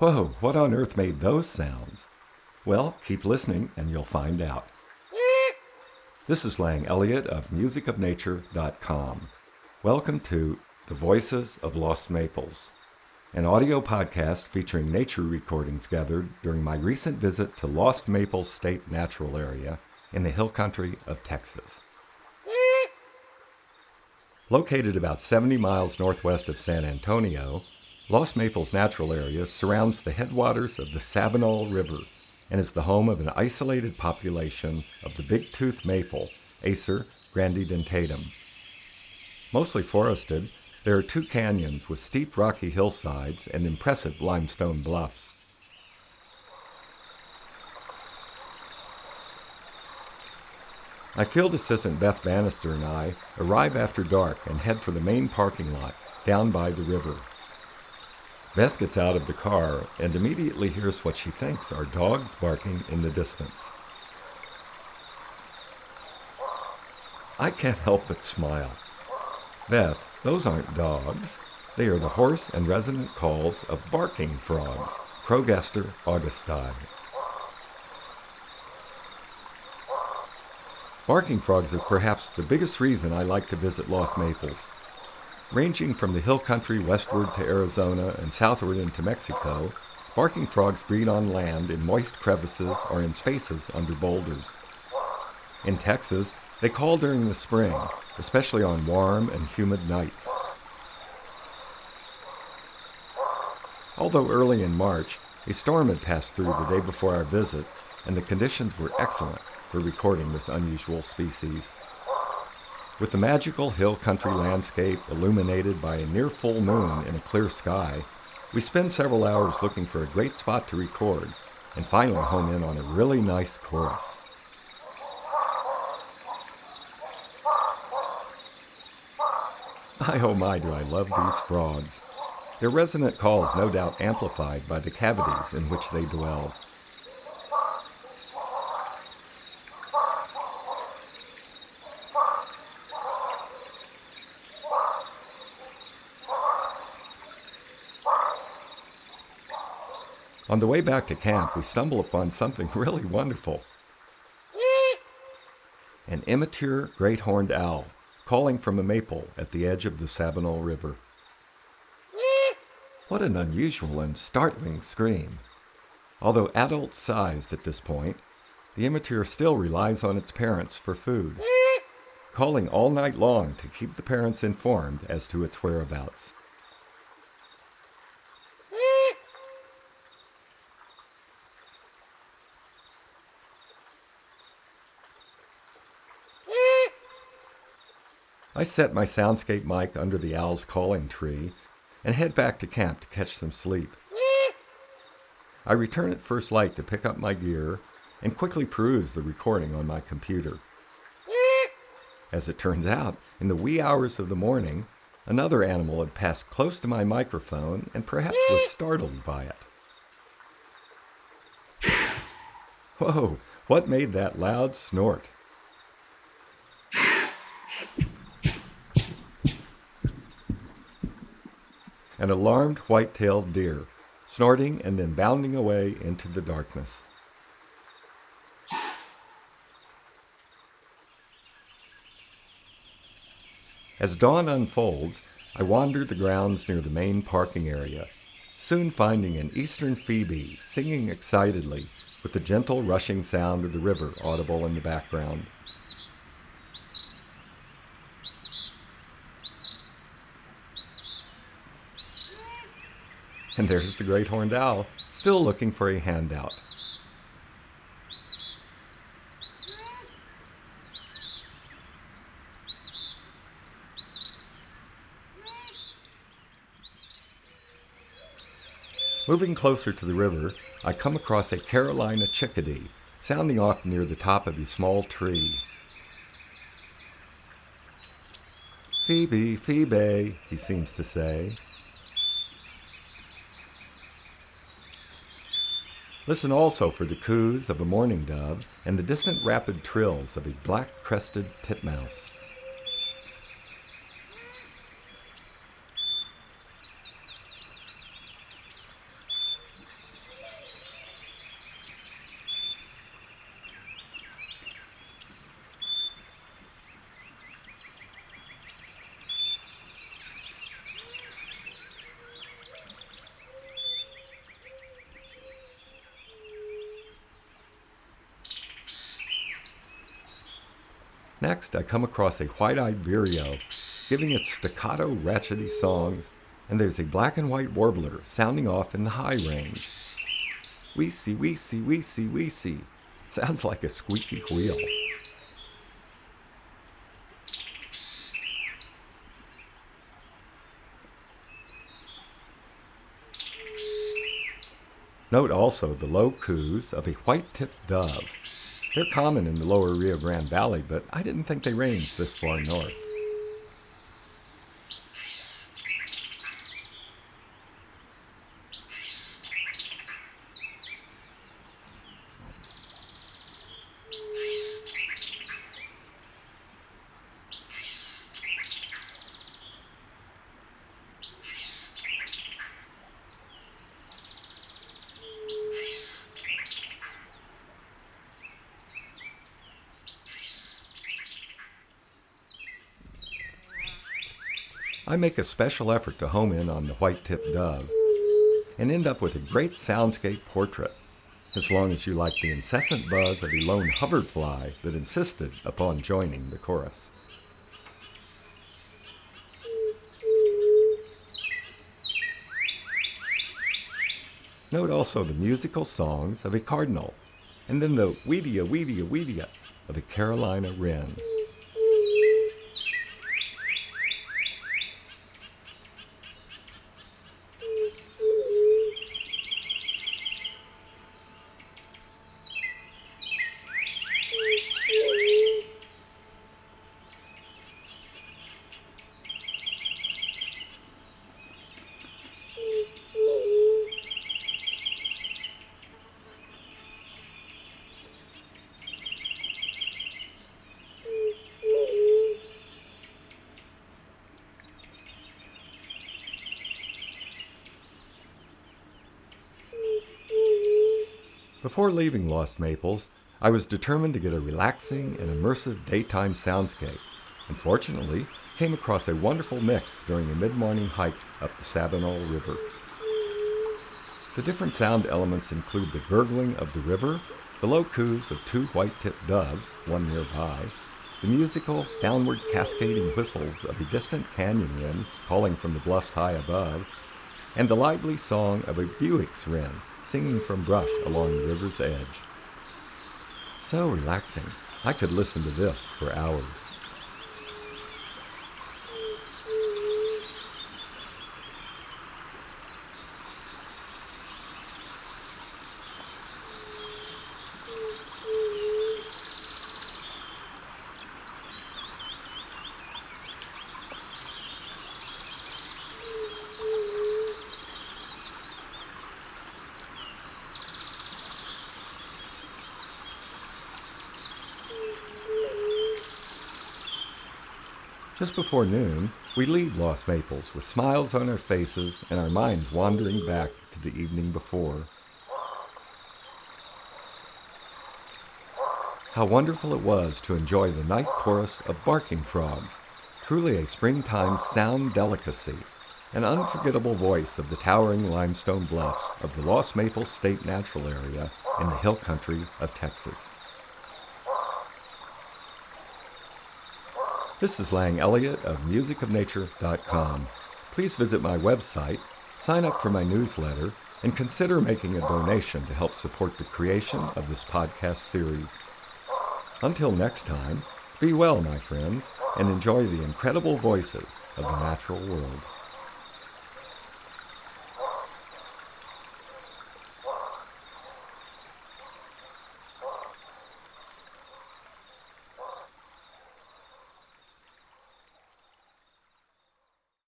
Whoa, what on earth made those sounds? Well, keep listening and you'll find out. This is Lang Elliott of musicofnature.com. Welcome to The Voices of Lost Maples, an audio podcast featuring nature recordings gathered during my recent visit to Lost Maples State Natural Area in the hill country of Texas. Located about 70 miles northwest of San Antonio, Lost Maples Natural Area surrounds the headwaters of the Sabinal River and is the home of an isolated population of the big-tooth maple, Acer grandidentatum. Mostly forested, there are two canyons with steep rocky hillsides and impressive limestone bluffs. My field assistant Beth Bannister and I arrive after dark and head for the main parking lot down by the river. Beth gets out of the car and immediately hears what she thinks are dogs barking in the distance. I can't help but smile. Beth, those aren't dogs. They are the hoarse and resonant calls of barking frogs, Craugastor augusti. Barking frogs are perhaps the biggest reason I like to visit Lost Maples. Ranging from the hill country westward to Arizona and southward into Mexico, barking frogs breed on land in moist crevices or in spaces under boulders. In Texas, they call during the spring, especially on warm and humid nights. Although early in March, a storm had passed through the day before our visit, and the conditions were excellent for recording this unusual species. With the magical hill country landscape illuminated by a near full moon in a clear sky, we spend several hours looking for a great spot to record and finally home in on a really nice chorus. My oh my, do I love these frogs. Their resonant calls no doubt amplified by the cavities in which they dwell. On the way back to camp, we stumble upon something really wonderful. An immature great horned owl calling from a maple at the edge of the Sabinal River. What an unusual and startling scream. Although adult sized at this point, the immature still relies on its parents for food, calling all night long to keep the parents informed as to its whereabouts. I set my soundscape mic under the owl's calling tree and head back to camp to catch some sleep. I return at first light to pick up my gear and quickly peruse the recording on my computer. As it turns out, in the wee hours of the morning, another animal had passed close to my microphone and perhaps was startled by it. Whoa, what made that loud snort? An alarmed white tailed deer, snorting and then bounding away into the darkness. As dawn unfolds, I wander the grounds near the main parking area, soon finding an eastern phoebe singing excitedly with the gentle rushing sound of the river audible in the background. And there's the great horned owl, still looking for a handout. Moving closer to the river, I come across a Carolina chickadee, sounding off near the top of a small tree. Phoebe, Phoebe, he seems to say. Listen also for the coos of a mourning dove and the distant rapid trills of a black crested titmouse. Next, I come across a white-eyed vireo giving its staccato, ratchety songs, and there's a black and white warbler sounding off in the high range. We see, we see, we see, we see. Sounds like a squeaky wheel. Note also the low coos of a white-tipped dove. They're common in the lower Rio Grande Valley, but I didn't think they ranged this far north. I make a special effort to home in on the white-tipped dove and end up with a great soundscape portrait, as long as you like the incessant buzz of a lone hoverfly that insisted upon joining the chorus. Note also the musical songs of a cardinal, and then the weedia, weedia, weedia of a Carolina wren. Before leaving Lost Maples, I was determined to get a relaxing and immersive daytime soundscape, and fortunately came across a wonderful mix during a mid-morning hike up the Sabinal River. The different sound elements include the gurgling of the river, the low coos of two white-tipped doves, one nearby, the musical, downward cascading whistles of a distant canyon wren calling from the bluffs high above, and the lively song of a Bewick's wren singing from brush along the river's edge. So relaxing, I could listen to this for hours. Just before noon, we leave Lost Maples with smiles on our faces and our minds wandering back to the evening before. How wonderful it was to enjoy the night chorus of barking frogs, truly a springtime sound delicacy, an unforgettable voice of the towering limestone bluffs of the Lost Maples State Natural Area in the hill country of Texas. This is Lang Elliott of musicofnature.com. Please visit my website, sign up for my newsletter, and consider making a donation to help support the creation of this podcast series. Until next time, be well, my friends, and enjoy the incredible voices of the natural world.